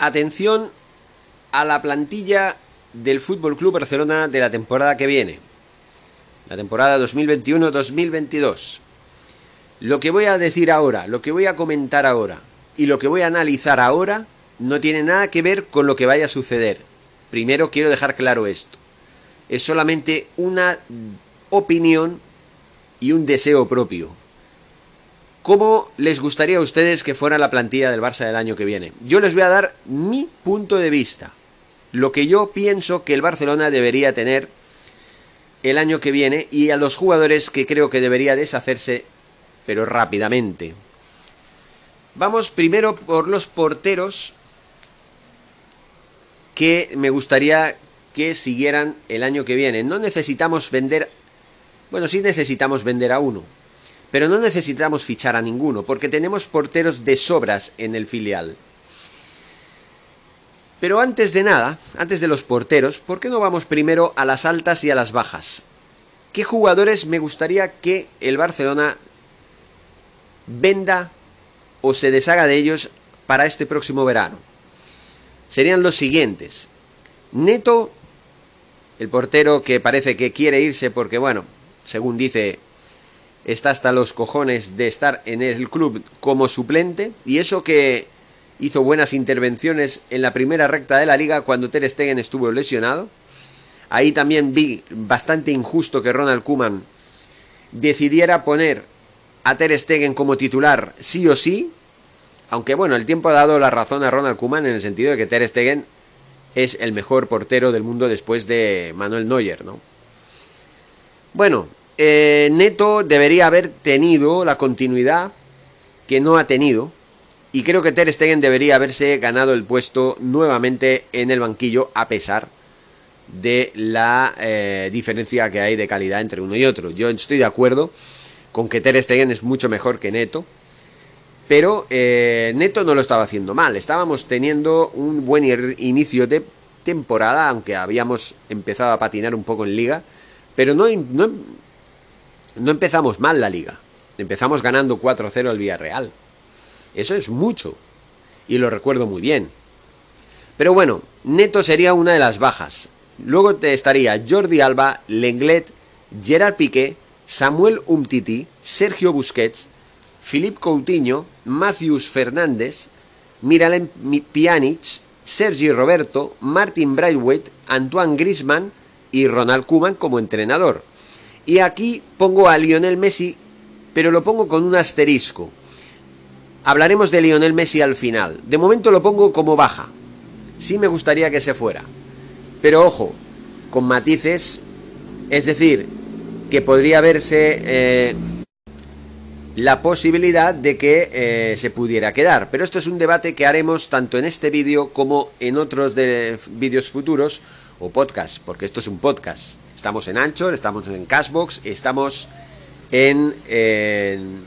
atención a la plantilla del Fútbol Club Barcelona de la temporada que viene. La temporada 2021-2022. Lo que voy a decir ahora, lo que voy a comentar ahora y lo que voy a analizar ahora no tiene nada que ver con lo que vaya a suceder. Primero quiero dejar claro esto. Es solamente una opinión y un deseo propio. ¿Cómo les gustaría a ustedes que fuera la plantilla del Barça del año que viene? Yo les voy a dar mi punto de vista. Lo que yo pienso que el Barcelona debería tener el año que viene y a los jugadores que creo que debería deshacerse, pero rápidamente. Vamos primero por los porteros que me gustaría que siguieran el año que viene. No necesitamos vender, bueno, sí necesitamos vender a uno, pero no necesitamos fichar a ninguno, porque tenemos porteros de sobras en el filial. Pero antes de nada, antes de los porteros, ¿por qué no vamos primero a las altas y a las bajas? ¿Qué jugadores me gustaría que el Barcelona venda o se deshaga de ellos para este próximo verano? Serían los siguientes. Neto, el portero que parece que quiere irse porque, bueno, según dice está hasta los cojones de estar en el club como suplente y eso que hizo buenas intervenciones en la primera recta de la liga cuando Ter Stegen estuvo lesionado. Ahí también vi bastante injusto que Ronald Koeman decidiera poner a Ter Stegen como titular sí o sí, aunque bueno, el tiempo ha dado la razón a Ronald Koeman en el sentido de que Ter Stegen es el mejor portero del mundo después de Manuel Neuer, ¿no? Bueno, eh, Neto debería haber tenido la continuidad que no ha tenido. Y creo que Ter Stegen debería haberse ganado el puesto nuevamente en el banquillo a pesar de la eh, diferencia que hay de calidad entre uno y otro. Yo estoy de acuerdo con que Ter Stegen es mucho mejor que Neto, pero eh, Neto no lo estaba haciendo mal. Estábamos teniendo un buen inicio de temporada, aunque habíamos empezado a patinar un poco en liga, pero no, no, no empezamos mal la liga. Empezamos ganando 4-0 al Villarreal. Eso es mucho. Y lo recuerdo muy bien. Pero bueno, Neto sería una de las bajas. Luego te estaría Jordi Alba, Lenglet, Gerard Piqué, Samuel Umtiti, Sergio Busquets, Philippe Coutinho, Matthews Fernández, Miralem Pjanic, Sergi Roberto, Martin Braithwaite, Antoine Grisman y Ronald Koeman como entrenador. Y aquí pongo a Lionel Messi, pero lo pongo con un asterisco. Hablaremos de Lionel Messi al final. De momento lo pongo como baja. Sí me gustaría que se fuera. Pero ojo, con matices, es decir, que podría verse eh, la posibilidad de que eh, se pudiera quedar. Pero esto es un debate que haremos tanto en este vídeo como en otros de vídeos futuros o podcast, porque esto es un podcast. Estamos en Anchor, estamos en Cashbox, estamos en, en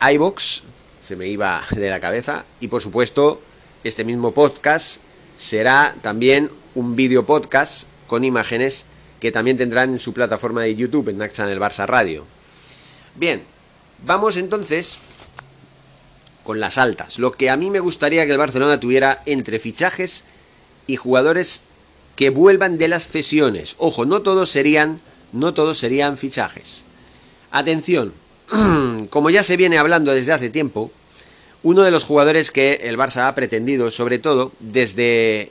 iBox, se me iba de la cabeza, y por supuesto, este mismo podcast será también un vídeo podcast con imágenes que también tendrán en su plataforma de YouTube, en Naxan el Barça Radio. Bien, vamos entonces con las altas. Lo que a mí me gustaría que el Barcelona tuviera entre fichajes y jugadores que vuelvan de las cesiones. Ojo, no todos serían, no todos serían fichajes. Atención, como ya se viene hablando desde hace tiempo, uno de los jugadores que el Barça ha pretendido, sobre todo desde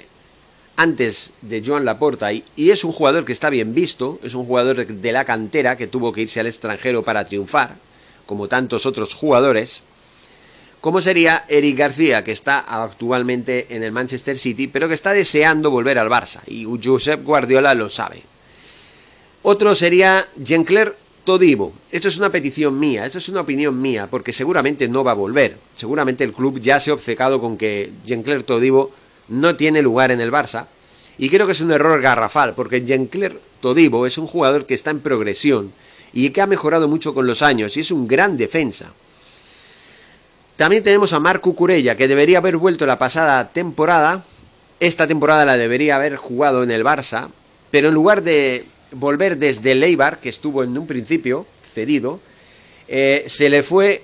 antes de Joan Laporta, y, y es un jugador que está bien visto, es un jugador de la cantera que tuvo que irse al extranjero para triunfar, como tantos otros jugadores, como sería Eric García, que está actualmente en el Manchester City, pero que está deseando volver al Barça, y Josep Guardiola lo sabe. Otro sería Jean-Claire Todibo. Esto es una petición mía, esto es una opinión mía, porque seguramente no va a volver. Seguramente el club ya se ha obcecado con que Jean-Claire Todibo no tiene lugar en el Barça, y creo que es un error garrafal, porque Jean-Claire Todibo es un jugador que está en progresión y que ha mejorado mucho con los años, y es un gran defensa. También tenemos a Marco Curella, que debería haber vuelto la pasada temporada. Esta temporada la debería haber jugado en el Barça, pero en lugar de volver desde el Eibar, que estuvo en un principio cedido, eh, se le fue,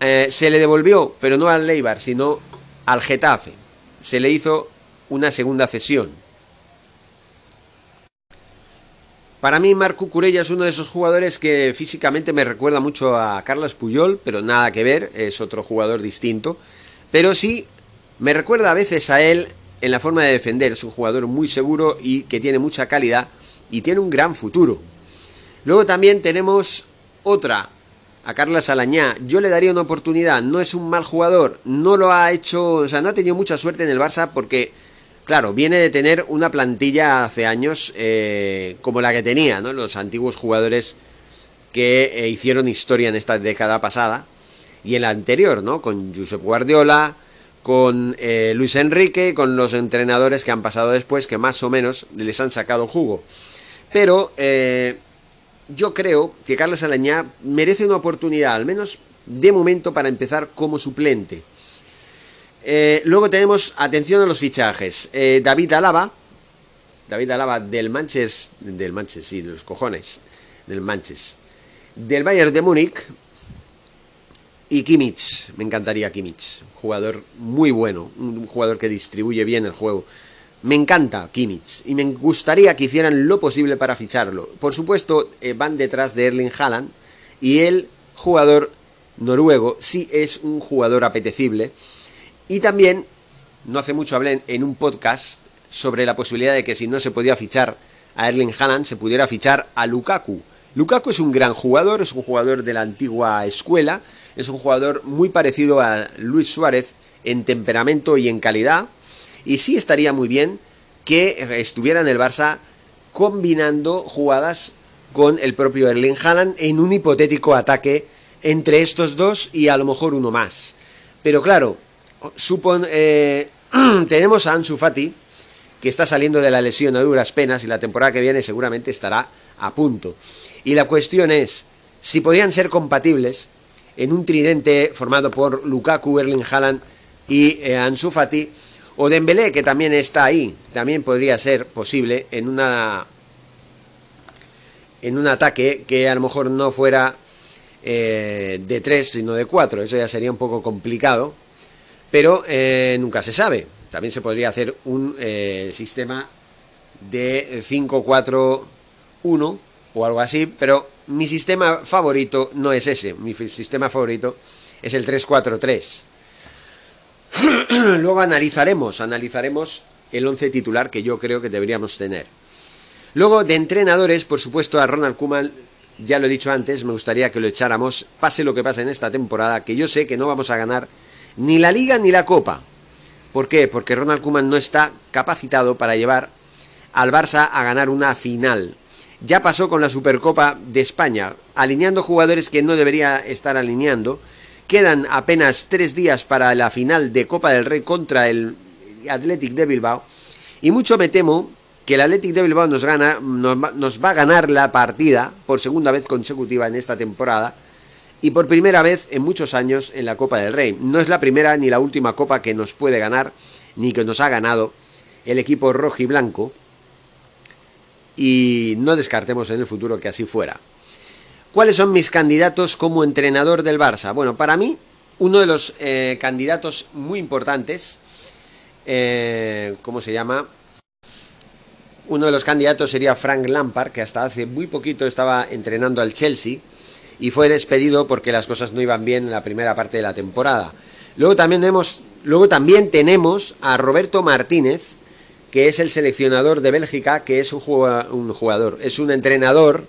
eh, se le devolvió, pero no al Eibar, sino al Getafe. Se le hizo una segunda cesión. Para mí, Marco Curella es uno de esos jugadores que físicamente me recuerda mucho a Carlos Puyol, pero nada que ver, es otro jugador distinto. Pero sí, me recuerda a veces a él en la forma de defender. Es un jugador muy seguro y que tiene mucha calidad y tiene un gran futuro. Luego también tenemos otra, a Carla Salañá. Yo le daría una oportunidad, no es un mal jugador, no lo ha hecho, o sea, no ha tenido mucha suerte en el Barça porque Claro, viene de tener una plantilla hace años eh, como la que tenía, ¿no? Los antiguos jugadores que eh, hicieron historia en esta década pasada y en la anterior, ¿no? Con Josep Guardiola, con eh, Luis Enrique, con los entrenadores que han pasado después, que más o menos les han sacado jugo. Pero yo creo que Carlos Alañá merece una oportunidad, al menos de momento, para empezar como suplente. Eh, luego tenemos, atención a los fichajes. Eh, David Alaba, David Alaba del Manches, del Manches, sí, de los cojones, del Manches, del Bayern de Múnich y Kimmich, me encantaría Kimmich, jugador muy bueno, un jugador que distribuye bien el juego. Me encanta Kimmich y me gustaría que hicieran lo posible para ficharlo. Por supuesto, eh, van detrás de Erling Haaland y el jugador noruego sí es un jugador apetecible y también, no hace mucho hablé en un podcast sobre la posibilidad de que si no se podía fichar a Erling Haaland, se pudiera fichar a Lukaku. Lukaku es un gran jugador, es un jugador de la antigua escuela, es un jugador muy parecido a Luis Suárez en temperamento y en calidad, y sí estaría muy bien que estuviera en el Barça combinando jugadas con el propio Erling Haaland en un hipotético ataque entre estos dos y a lo mejor uno más. Pero claro, supon, eh, tenemos a Ansu Fati, que está saliendo de la lesión a duras penas y la temporada que viene seguramente estará a punto. Y la cuestión es si podían ser compatibles en un tridente formado por Lukaku, Erling Haaland y eh, Ansu Fati, o Dembélé, que también está ahí, también podría ser posible en una en un ataque que a lo mejor no fuera eh, de tres sino de cuatro, eso ya sería un poco complicado, pero eh, nunca se sabe. También se podría hacer un eh, sistema de 5-4-1 o algo así, pero mi sistema favorito no es ese, mi sistema favorito es el 3-4-3. Luego analizaremos, analizaremos el 11 titular que yo creo que deberíamos tener. Luego de entrenadores, por supuesto a Ronald Koeman, ya lo he dicho antes, me gustaría que lo echáramos, pase lo que pase en esta temporada, que yo sé que no vamos a ganar ni la Liga ni la Copa. ¿Por qué? Porque Ronald Koeman no está capacitado para llevar al Barça a ganar una final. Ya pasó con la Supercopa de España, alineando jugadores que no debería estar alineando. Quedan apenas tres días para la final de Copa del Rey contra el Athletic de Bilbao. Y mucho me temo que el Athletic de Bilbao nos, gana, nos va a ganar la partida por segunda vez consecutiva en esta temporada y por primera vez en muchos años en la Copa del Rey. No es la primera ni la última copa que nos puede ganar, ni que nos ha ganado el equipo rojo y blanco, y no descartemos en el futuro que así fuera. ¿Cuáles son mis candidatos como entrenador del Barça? Bueno, para mí, uno de los eh, candidatos muy importantes, eh, ¿cómo se llama? Uno de los candidatos sería Frank Lampard, que hasta hace muy poquito estaba entrenando al Chelsea y fue despedido porque las cosas no iban bien en la primera parte de la temporada. Luego también tenemos, luego también tenemos a Roberto Martínez, que es el seleccionador de Bélgica, que es un jugador, es un entrenador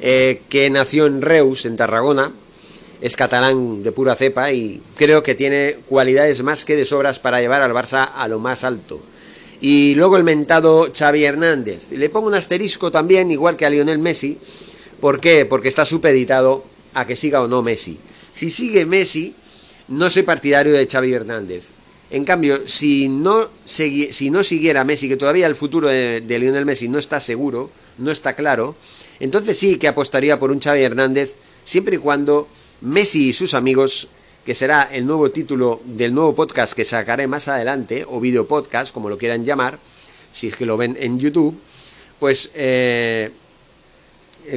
eh, que nació en Reus, en Tarragona, es catalán de pura cepa y creo que tiene cualidades más que de sobras para llevar al Barça a lo más alto. Y luego el mentado Xavi Hernández. Le pongo un asterisco también, igual que a Lionel Messi, ¿Por qué? Porque está supeditado a que siga o no Messi. Si sigue Messi, no soy partidario de Xavi Hernández. En cambio, si no, si no siguiera Messi, que todavía el futuro de, Lionel Messi no está seguro, no está claro, entonces sí que apostaría por un Xavi Hernández, siempre y cuando Messi y sus amigos, que será el nuevo título del nuevo podcast que sacaré más adelante, o video podcast, como lo quieran llamar, si es que lo ven en YouTube, pues eh,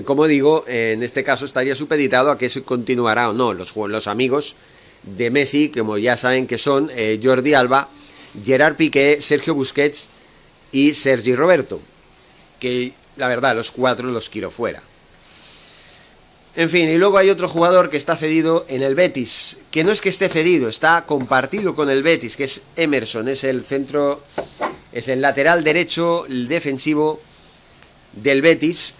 como digo, en este caso estaría supeditado a que se continuará o no. Los, los amigos de Messi, como ya saben que son eh, Jordi Alba, Gerard Piqué, Sergio Busquets y Sergi Roberto, que la verdad los cuatro los quiero fuera. En fin, y luego hay otro jugador que está cedido en el Betis, que no es que esté cedido, está compartido con el Betis, que es Emerson, es el centro, es el lateral derecho, defensivo del Betis,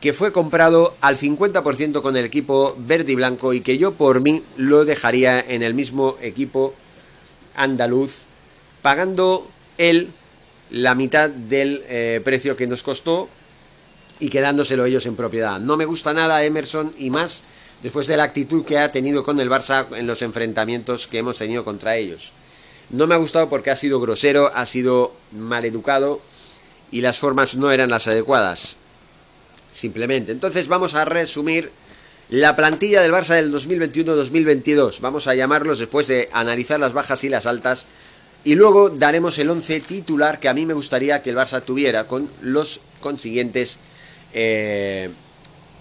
que fue comprado al 50% con el equipo verde y blanco y que yo por mí lo dejaría en el mismo equipo andaluz, pagando él la mitad del eh, precio que nos costó y quedándoselo ellos en propiedad. No me gusta nada Emerson y más después de la actitud que ha tenido con el Barça en los enfrentamientos que hemos tenido contra ellos. No me ha gustado porque ha sido grosero, ha sido mal educado y las formas no eran las adecuadas. Simplemente. Entonces vamos a resumir la plantilla del Barça del 2021-2022. Vamos a llamarlos después de analizar las bajas y las altas. Y luego daremos el 11 titular que a mí me gustaría que el Barça tuviera con los consiguientes eh,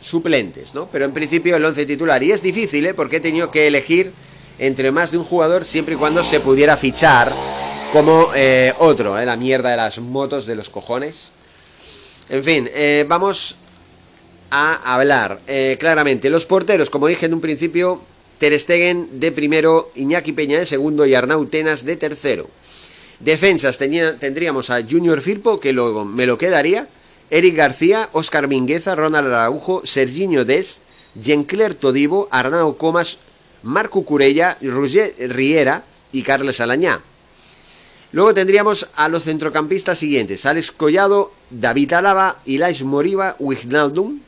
suplentes, ¿no? Pero en principio el 11 titular. Y es difícil, ¿eh? Porque he tenido que elegir entre más de un jugador siempre y cuando se pudiera fichar como eh, otro, ¿eh? La mierda de las motos de los cojones. En fin, vamos a hablar claramente. Los porteros, como dije en un principio, Ter Stegen de primero, Iñaki Peña de segundo y Arnau Tenas de tercero. Defensas tenía, tendríamos a Junior Firpo, que luego me lo quedaría. Eric García, Óscar Mingueza, Ronald Araujo, Serginho Dest, Jean-Claire Todivo, Arnau Comas, Marco Curella, Roger Riera y Carles Alañá. Luego tendríamos a los centrocampistas siguientes: Alex Collado, David Álava, Ilais Moriba, Wijnaldum,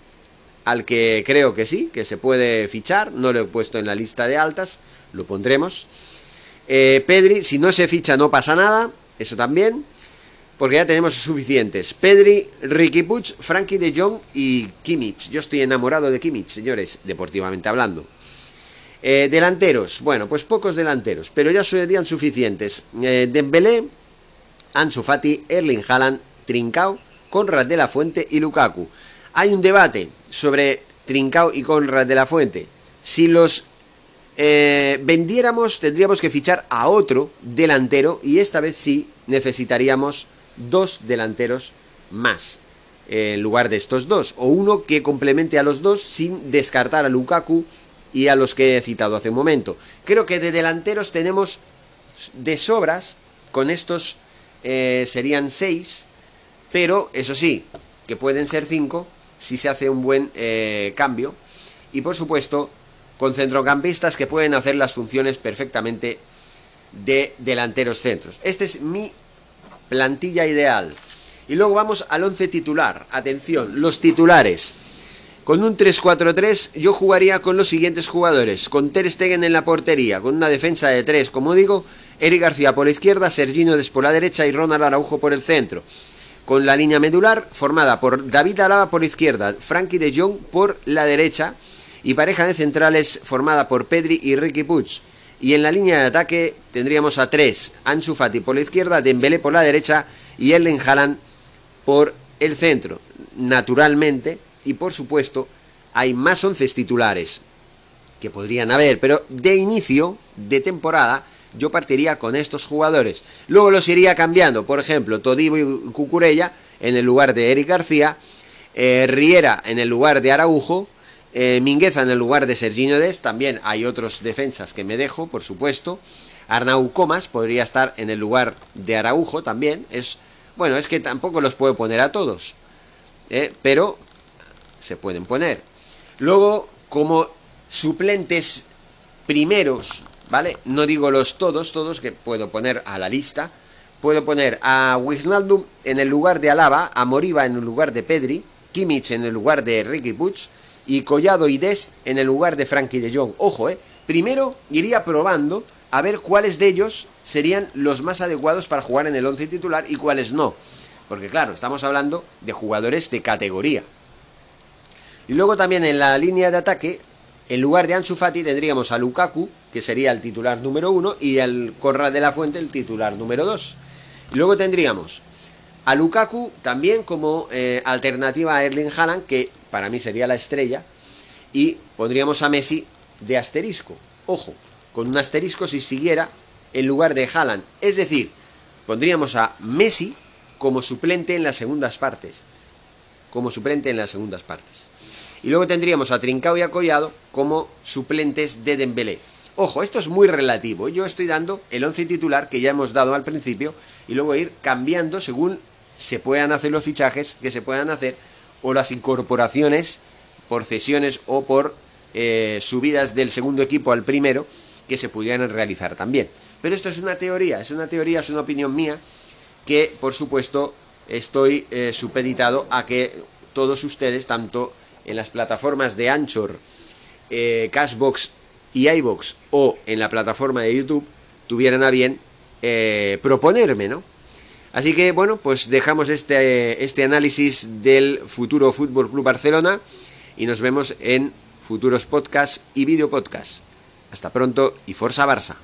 al que creo que sí, que se puede fichar. No lo he puesto en la lista de altas, lo pondremos. Eh, Pedri, si no se ficha no pasa nada, eso también porque ya tenemos suficientes. Pedri, Ricky Puig, Frankie de Jong y Kimmich. Yo estoy enamorado de Kimmich, señores, deportivamente hablando. Eh, delanteros, bueno, pues pocos delanteros, pero ya serían suficientes. Eh, Dembélé, Ansu Fati, Erling Haaland, Trincao, Conrad de la Fuente y Lukaku. Hay un debate sobre Trincao y Conrad de la Fuente. Si los eh, vendiéramos, tendríamos que fichar a otro delantero y esta vez sí necesitaríamos dos delanteros más en lugar de estos dos, o uno que complemente a los dos sin descartar a Lukaku y a los que he citado hace un momento. Creo que de delanteros tenemos de sobras, con estos eh, serían seis, pero eso sí, que pueden ser cinco si se hace un buen eh, cambio, y por supuesto con centrocampistas que pueden hacer las funciones perfectamente de delanteros centros. Este es mi plantilla ideal. Y luego vamos al 11 titular. Atención, los titulares. Con un 3-4-3 yo jugaría con los siguientes jugadores. Con Ter Stegen en la portería, con una defensa de 3, como digo, Eric García por la izquierda, Sergino Des por la derecha y Ronald Araujo por el centro. Con la línea medular formada por David Alaba por izquierda, Frankie de Jong por la derecha y pareja de centrales formada por Pedri y Ricky Puig. Y en la línea de ataque tendríamos a tres, Ansu Fati por la izquierda, Dembélé por la derecha y Erling Haaland por el centro. Naturalmente, y por supuesto, hay más once titulares que podrían haber, pero de inicio de temporada yo partiría con estos jugadores. Luego los iría cambiando, por ejemplo, Todibo y Cucurella en el lugar de Eric García, eh, Riera en el lugar de Araujo, eh, Mingueza en el lugar de Serginho Des, también hay otros defensas que me dejo, por supuesto. Arnau Comas podría estar en el lugar de Araujo también. Es, bueno, es que tampoco los puedo poner a todos, eh, pero se pueden poner. Luego, como suplentes primeros, ¿vale? No digo los todos, todos que puedo poner a la lista. Puedo poner a Wijnaldum en el lugar de Alaba, a Moriba en el lugar de Pedri, Kimmich en el lugar de Ricky Puig, y Collado y Dest en el lugar de Frankie de Jong. Ojo, eh. Primero iría probando a ver cuáles de ellos serían los más adecuados para jugar en el 11 titular y cuáles no. Porque claro, estamos hablando de jugadores de categoría. Y luego también en la línea de ataque, en lugar de Ansu Fati tendríamos a Lukaku, que sería el titular número uno, y al Corral de la Fuente el titular número dos. Luego tendríamos a Lukaku también como eh, alternativa a Erling Haaland, que para mí sería la estrella, y pondríamos a Messi de asterisco. Ojo, con un asterisco si siguiera en lugar de Haaland. Es decir, pondríamos a Messi como suplente en las segundas partes. Como suplente en las segundas partes. Y luego tendríamos a Trincao y a Collado como suplentes de Dembélé. Ojo, esto es muy relativo. Yo estoy dando el once titular que ya hemos dado al principio y luego ir cambiando según se puedan hacer los fichajes que se puedan hacer o las incorporaciones por cesiones o por eh, subidas del segundo equipo al primero que se pudieran realizar también. Pero esto es una teoría, es una teoría, es una opinión mía que por supuesto estoy eh, supeditado a que todos ustedes, tanto en las plataformas de Anchor, eh, Cashbox y iBox o en la plataforma de YouTube tuvieran a bien eh, proponerme, ¿no? Así que bueno, pues dejamos este, este análisis del futuro Fútbol Club Barcelona y nos vemos en futuros podcasts y video podcasts. Hasta pronto y Forza Barça.